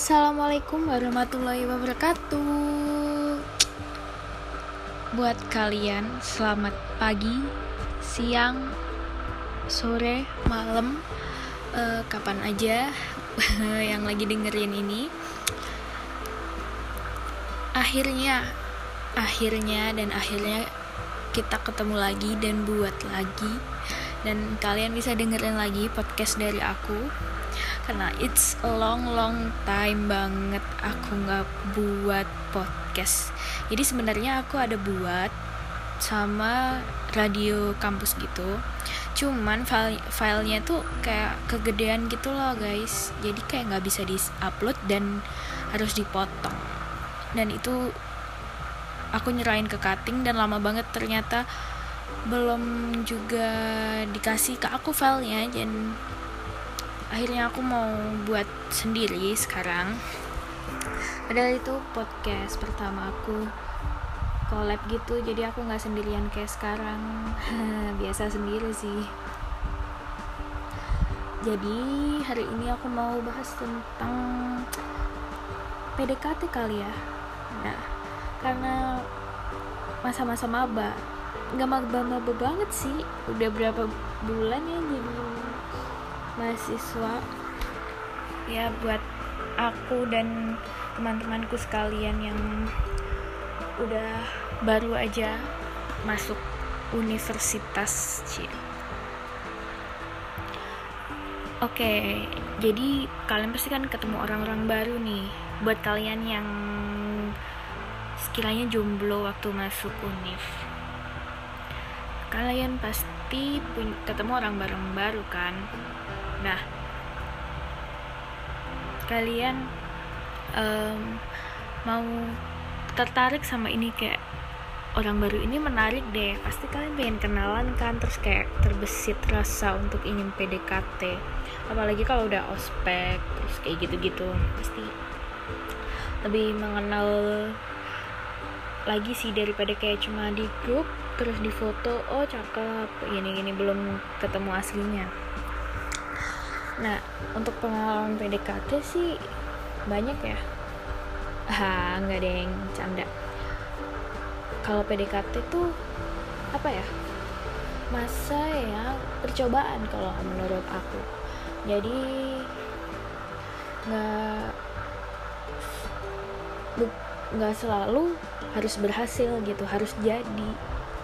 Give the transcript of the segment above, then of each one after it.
Assalamualaikum warahmatullahi wabarakatuh. Buat kalian, selamat pagi, siang, sore, malam, uh, kapan aja yang lagi dengerin ini. Akhirnya, akhirnya dan akhirnya kita ketemu lagi dan buat lagi dan kalian bisa dengerin lagi podcast dari aku. Karena it's a long long time banget aku nggak buat podcast. Jadi sebenarnya aku ada buat sama radio kampus gitu. Cuman file filenya tuh kayak kegedean gitu loh guys. Jadi kayak nggak bisa di upload dan harus dipotong. Dan itu aku nyerahin ke cutting dan lama banget ternyata belum juga dikasih ke aku filenya dan akhirnya aku mau buat sendiri sekarang. Padahal itu podcast pertama aku collab gitu jadi aku nggak sendirian kayak sekarang. Biasa sendiri sih. Jadi hari ini aku mau bahas tentang PDKT kali ya. Nah karena masa-masa maba nggak maba-maba banget sih udah berapa bulan ya jadi mahasiswa ya buat aku dan teman-temanku sekalian yang udah baru aja masuk universitas Ci. Oke, jadi kalian pasti kan ketemu orang-orang baru nih. Buat kalian yang sekiranya jomblo waktu masuk univ, kalian pasti ketemu orang baru-baru kan? Nah, kalian um, mau tertarik sama ini kayak orang baru ini menarik deh. Pasti kalian pengen kenalan kan? Terus kayak terbesit rasa untuk ingin PDKT apalagi kalau udah ospek terus kayak gitu-gitu. Pasti lebih mengenal lagi sih daripada kayak cuma di grup terus di foto oh cakep ini gini belum ketemu aslinya Nah, untuk pengalaman PDKT sih banyak ya. Ah, nggak ada yang canda. Kalau PDKT tuh apa ya? Masa ya percobaan kalau menurut aku. Jadi nggak nggak selalu harus berhasil gitu, harus jadi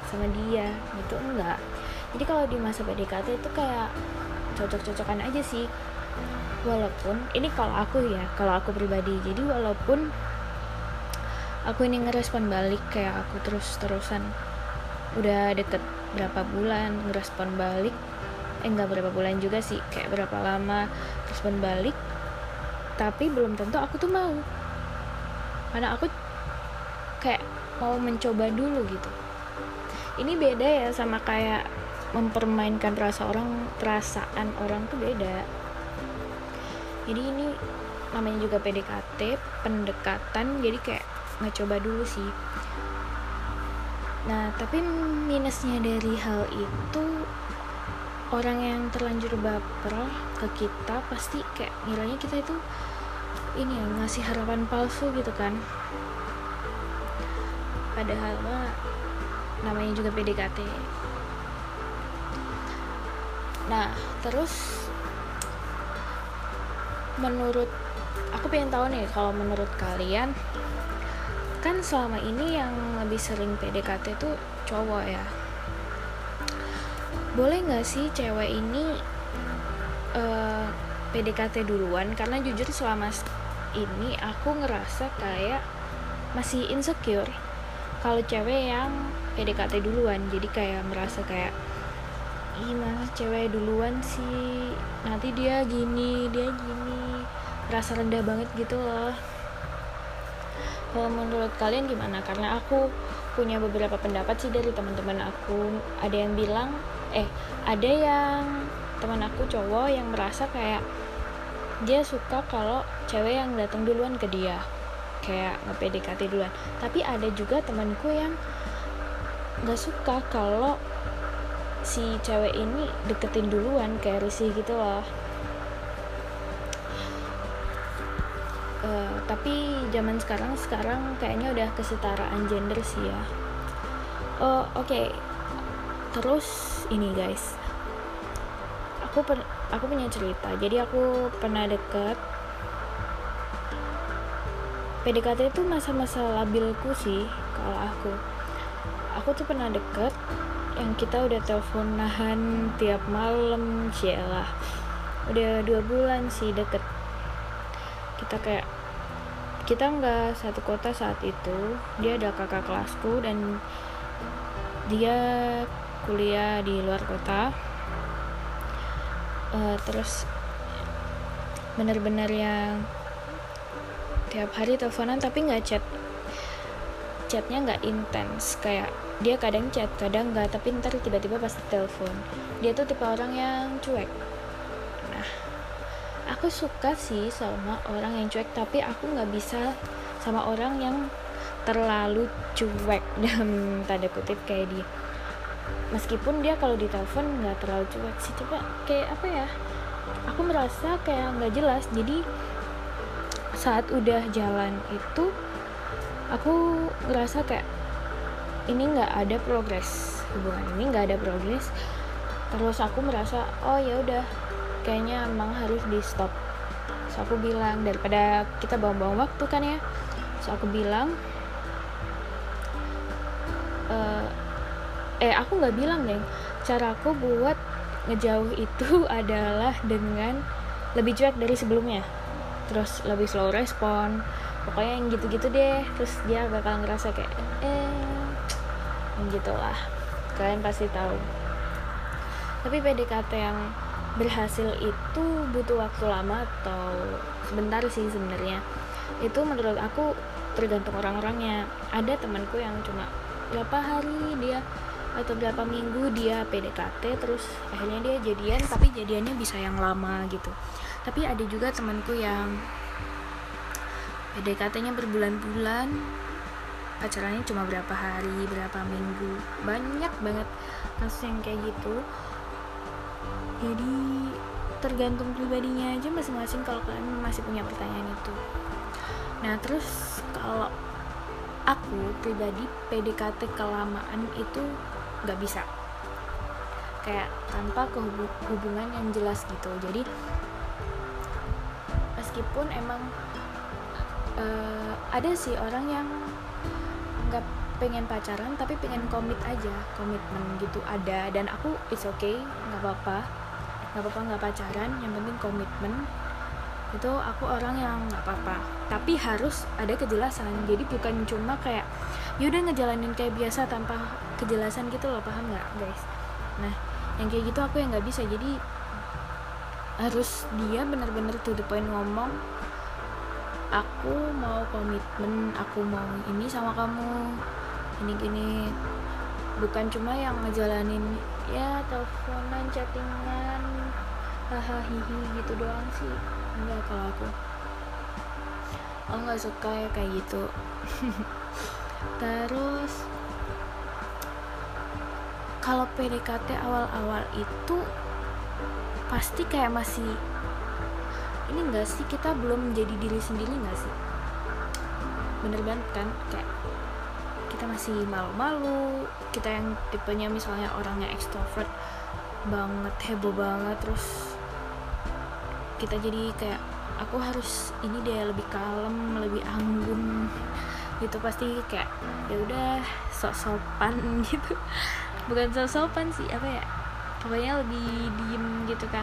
sama dia gitu enggak. Jadi kalau di masa PDKT itu kayak cocok-cocokan aja sih. Walaupun ini kalau aku ya kalau aku pribadi. Jadi walaupun aku ini ngerespon balik kayak aku terus-terusan udah deket berapa bulan ngerespon balik eh nggak berapa bulan juga sih kayak berapa lama respon balik tapi belum tentu aku tuh mau. Karena aku kayak mau mencoba dulu gitu ini beda ya sama kayak mempermainkan rasa orang perasaan orang tuh beda. Jadi ini namanya juga PDKT pendekatan jadi kayak nggak coba dulu sih. Nah tapi minusnya dari hal itu orang yang terlanjur baper ke kita pasti kayak ngiranya kita itu ini ya ngasih harapan palsu gitu kan. Padahal mah namanya juga PDKT nah terus menurut aku pengen tahu nih kalau menurut kalian kan selama ini yang lebih sering PDKT itu cowok ya. Boleh nggak sih cewek ini uh, eh, PDKT duluan? Karena jujur selama ini aku ngerasa kayak masih insecure kalau cewek yang PDKT duluan. Jadi kayak merasa kayak gimana cewek duluan sih? Nanti dia gini dia gini. Rasa rendah banget gitu loh. Kalau menurut kalian gimana? Karena aku punya beberapa pendapat sih dari teman-teman aku. Ada yang bilang eh ada yang teman aku cowok yang merasa kayak dia suka kalau cewek yang datang duluan ke dia. Kayak nge-PDKT duluan. Tapi ada juga temanku yang nggak suka kalau si cewek ini deketin duluan kayak risih gitu loh uh, tapi zaman sekarang sekarang kayaknya udah kesetaraan gender sih ya. Oh oke. Okay. terus ini guys. Aku per aku punya cerita. Jadi aku pernah deket. PDKT itu masa-masa labilku sih kalau aku aku tuh pernah deket yang kita udah telepon nahan tiap malam lah. Udah dua bulan sih deket. Kita kayak kita nggak satu kota saat itu. Dia ada kakak kelasku dan dia kuliah di luar kota. Uh, terus bener-bener yang tiap hari teleponan tapi nggak chat chatnya nggak intens. Kayak dia kadang chat kadang nggak tapi ntar tiba-tiba pasti telepon dia tuh tipe orang yang cuek. Nah aku suka sih sama orang yang cuek tapi aku nggak bisa sama orang yang terlalu cuek. Dalam tanda kutip kayak dia. Meskipun dia kalau ditelepon nggak terlalu cuek sih coba kayak apa ya? Aku merasa kayak nggak jelas. Jadi saat udah jalan itu aku ngerasa kayak ini nggak ada progres hubungan ini nggak ada progres. Terus aku merasa oh ya udah kayaknya emang harus di stop. So aku bilang daripada kita buang-buang waktu kan ya. So aku bilang uh, eh aku nggak bilang deh cara aku buat ngejauh itu adalah dengan lebih cuek dari sebelumnya. Terus lebih slow respon. Pokoknya yang gitu-gitu deh. Terus dia bakal ngerasa kayak eh gitulah. Kalian pasti tahu. Tapi PDKT yang berhasil itu butuh waktu lama atau sebentar sih sebenarnya. Itu menurut aku tergantung orang-orangnya. Ada temanku yang cuma berapa hari dia atau berapa minggu dia PDKT terus akhirnya dia jadian tapi jadiannya bisa yang lama gitu. Tapi ada juga temanku yang PDKT-nya berbulan-bulan pacarannya cuma berapa hari berapa minggu. Banyak banget kasus yang kayak gitu. Jadi tergantung pribadinya aja masing-masing kalau kalian masih punya pertanyaan itu. Nah terus kalau aku pribadi PDKT kelamaan itu nggak bisa. Kayak tanpa hubungan yang jelas gitu. Jadi meskipun emang uh, ada sih orang yang pengen pacaran tapi pengen komit aja komitmen gitu ada dan aku it's okay nggak apa-apa. Nggak apa-apa nggak pacaran yang penting komitmen. Itu aku orang yang nggak apa-apa. Tapi harus ada kejelasan. Jadi bukan cuma kayak yaudah ngejalanin kayak biasa tanpa kejelasan gitu loh. Paham nggak guys? Nah yang kayak gitu aku yang nggak bisa. Jadi harus dia bener-bener to the point ngomong aku mau komitmen aku mau ini sama kamu ini gini bukan cuma yang ngejalanin ya teleponan chattingan hahaha hihi gitu doang sih. Enggak kalau aku. Aku nggak suka ya kayak gitu. Terus kalau PDKT awal-awal itu pasti kayak masih ini enggak sih? Kita belum menjadi diri sendiri enggak sih? Bener banget kan? Kayak masih malu-malu. Kita yang tipenya misalnya orangnya ekstrovert banget heboh banget terus kita jadi kayak aku harus ini deh lebih kalem lebih anggun. Gitu pasti kayak ya udah sok sopan gitu. Bukan sok sopan sih apa ya pokoknya lebih diem gitu kan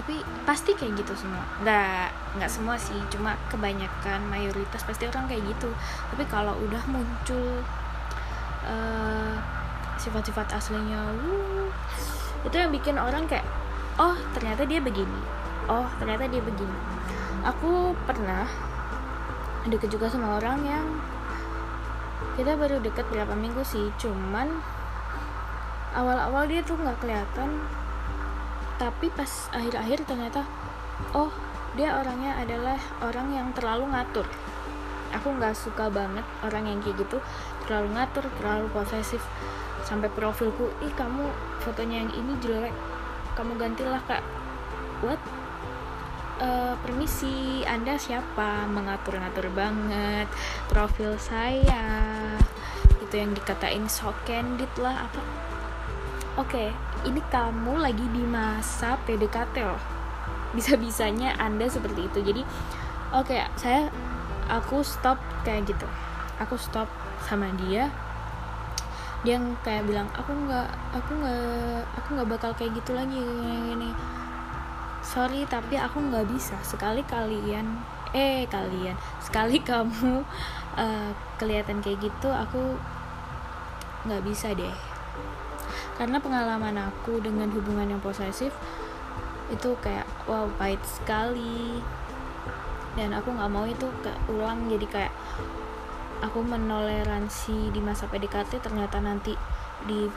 tapi pasti kayak gitu semua. Nggak nggak semua sih cuma kebanyakan mayoritas pasti orang kayak gitu. Tapi kalau udah muncul uh, sifat-sifat aslinya wuh, itu yang bikin orang kayak oh ternyata dia begini. Oh ternyata dia begini. Aku pernah deket juga sama orang yang kita baru deket berapa minggu sih cuman awal-awal dia tuh nggak kelihatan tapi pas akhir-akhir ternyata oh dia orangnya adalah orang yang terlalu ngatur. Aku nggak suka banget orang yang kayak gitu. Terlalu ngatur terlalu posesif. Sampai profilku ih kamu fotonya yang ini jelek. Kamu gantilah kak. What? Uh, permisi anda siapa? Mengatur-ngatur banget. Profil saya. Itu yang dikatain so candid lah apa oke okay, ini kamu lagi di masa PDKT loh. Bisa-bisanya anda seperti itu. Jadi oke okay, saya aku stop kayak gitu. Aku stop sama dia. Dia kayak bilang aku nggak aku nggak aku nggak bakal kayak gitu lagi gini, gini. Sorry tapi aku nggak bisa. Sekali kalian eh kalian sekali kamu uh, kelihatan kayak gitu aku nggak bisa deh karena pengalaman aku dengan hubungan yang posesif itu kayak wow pahit sekali. Dan aku nggak mau itu ke ulang jadi kayak aku menoleransi di masa PDKT ternyata nanti di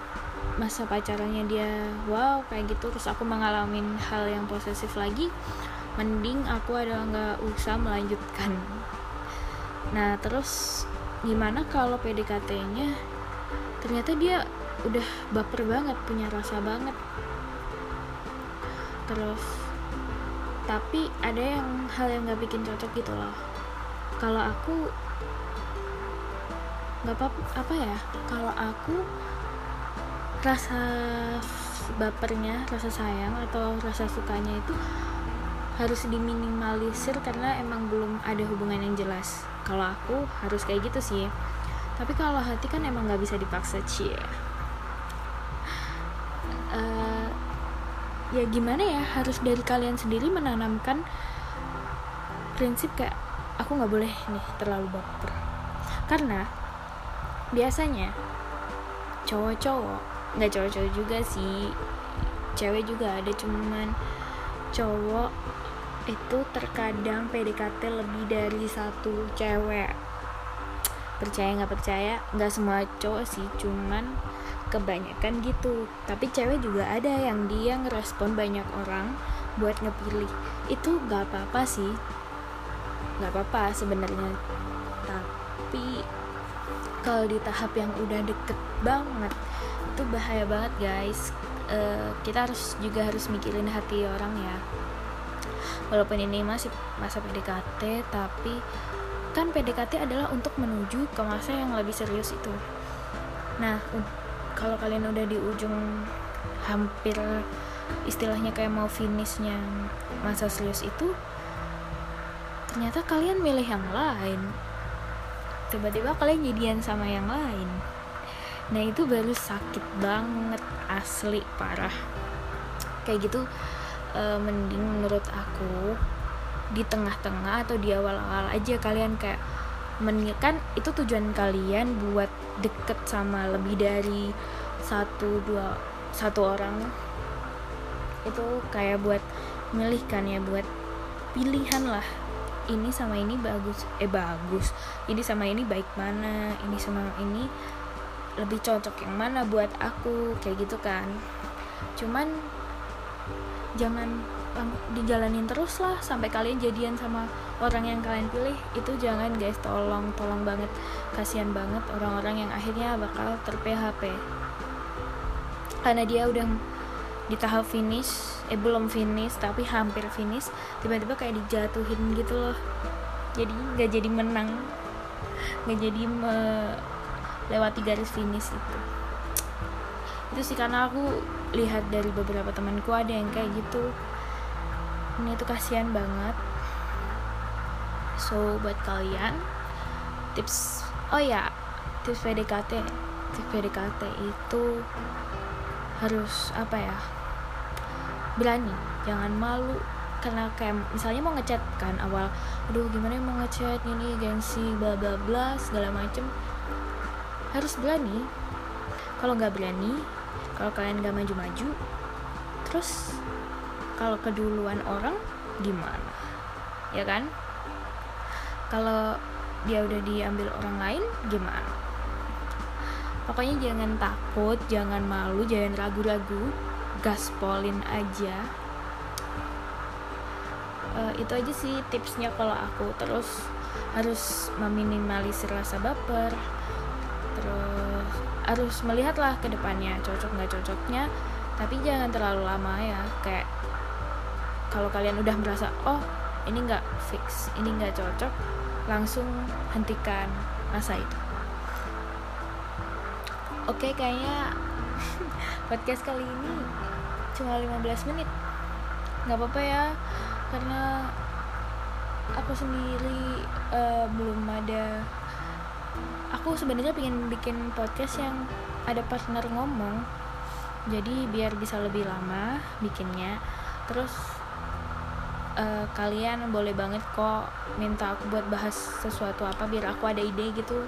masa pacarannya dia wow kayak gitu. Terus aku mengalami hal yang posesif lagi mending aku adalah nggak usah melanjutkan. Nah terus gimana kalau PDKT-nya ternyata dia udah baper banget punya rasa banget. Terus tapi ada yang hal yang nggak bikin cocok gitu loh. Kalau aku nggak apa apa ya kalau aku rasa bapernya rasa sayang atau rasa sukanya itu harus diminimalisir karena emang belum ada hubungan yang jelas. Kalau aku harus kayak gitu sih. Tapi kalau hati kan emang nggak bisa dipaksa cie ya gimana ya harus dari kalian sendiri menanamkan prinsip kayak aku nggak boleh nih terlalu baper. Karena biasanya cowok-cowok nggak cowok-cowok juga sih cewek juga ada cuman cowok itu terkadang PDKT lebih dari satu cewek. Percaya nggak percaya? Nggak semua cowok sih cuman kebanyakan gitu. Tapi cewek juga ada yang dia ngerespon banyak orang buat ngepilih. Itu nggak apa-apa sih. Nggak apa-apa sebenarnya. Tapi kalau di tahap yang udah deket banget itu bahaya banget guys. Uh, kita harus juga harus mikirin hati orang ya. Walaupun ini masih masa PDKT tapi kan PDKT adalah untuk menuju ke masa yang lebih serius itu. Nah kalau kalian udah di ujung hampir istilahnya kayak mau finishnya masa serius itu ternyata kalian milih yang lain. Tiba-tiba kalian jadian sama yang lain. Nah itu baru sakit banget asli parah. Kayak gitu uh, mending menurut aku di tengah-tengah atau di awal-awal aja kalian kayak kan itu tujuan kalian buat deket sama lebih dari satu dua satu orang. Itu kayak buat milih kan ya buat pilihan lah. Ini sama ini bagus eh bagus. Ini sama ini baik mana? Ini sama ini lebih cocok yang mana buat aku? Kayak gitu kan. Cuman jangan dijalanin terus lah sampai kalian jadian sama orang yang kalian pilih itu jangan guys. Tolong tolong banget. Kasihan banget orang-orang yang akhirnya bakal ter PHP karena dia udah di tahap finish eh belum finish tapi hampir finish tiba-tiba kayak dijatuhin gitu loh. Jadi nggak jadi menang. Nggak jadi melewati garis finish itu. Itu sih karena aku lihat dari beberapa temanku ada yang kayak gitu ini tuh kasihan banget. So buat kalian tips oh ya tips PDKT tips PDKT itu harus apa ya berani. Jangan malu karena kayak misalnya mau ngechat kan awal aduh gimana mau ngechat ini gengsi bla bla bla segala macem. Harus berani. Kalau nggak berani kalau kalian nggak maju-maju terus kalau keduluan orang gimana? Ya kan? Kalau dia udah diambil orang lain gimana? Pokoknya jangan takut jangan malu jangan ragu-ragu gaspolin aja. Uh, itu aja sih tipsnya kalau aku. Terus harus meminimalisir rasa baper. Terus harus melihatlah ke depannya cocok nggak cocoknya. Tapi jangan terlalu lama ya kayak kalau kalian udah merasa oh ini nggak fix ini nggak cocok langsung hentikan masa itu. Oke kayaknya podcast kali ini cuma 15 menit. Nggak apa-apa ya karena aku sendiri uh, belum ada aku sebenarnya pengen bikin podcast yang ada partner ngomong. Jadi biar bisa lebih lama bikinnya. Terus uh, kalian boleh banget kok minta aku buat bahas sesuatu apa biar aku ada ide gitu.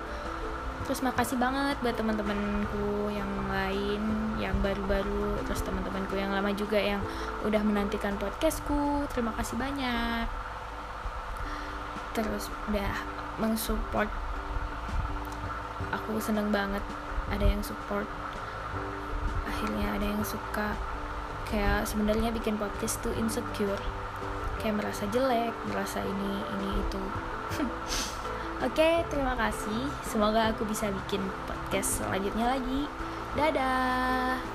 Terus makasih banget buat teman-temanku yang lain yang baru-baru terus teman-temanku yang lama juga yang udah menantikan podcastku. Terima kasih banyak. Terus udah mensupport. Aku seneng banget ada yang support. Akhirnya ada yang suka. Kayak sebenarnya bikin podcast tuh insecure kayak merasa jelek merasa ini ini itu. Oke terima kasih. Semoga aku bisa bikin podcast selanjutnya lagi. Dadah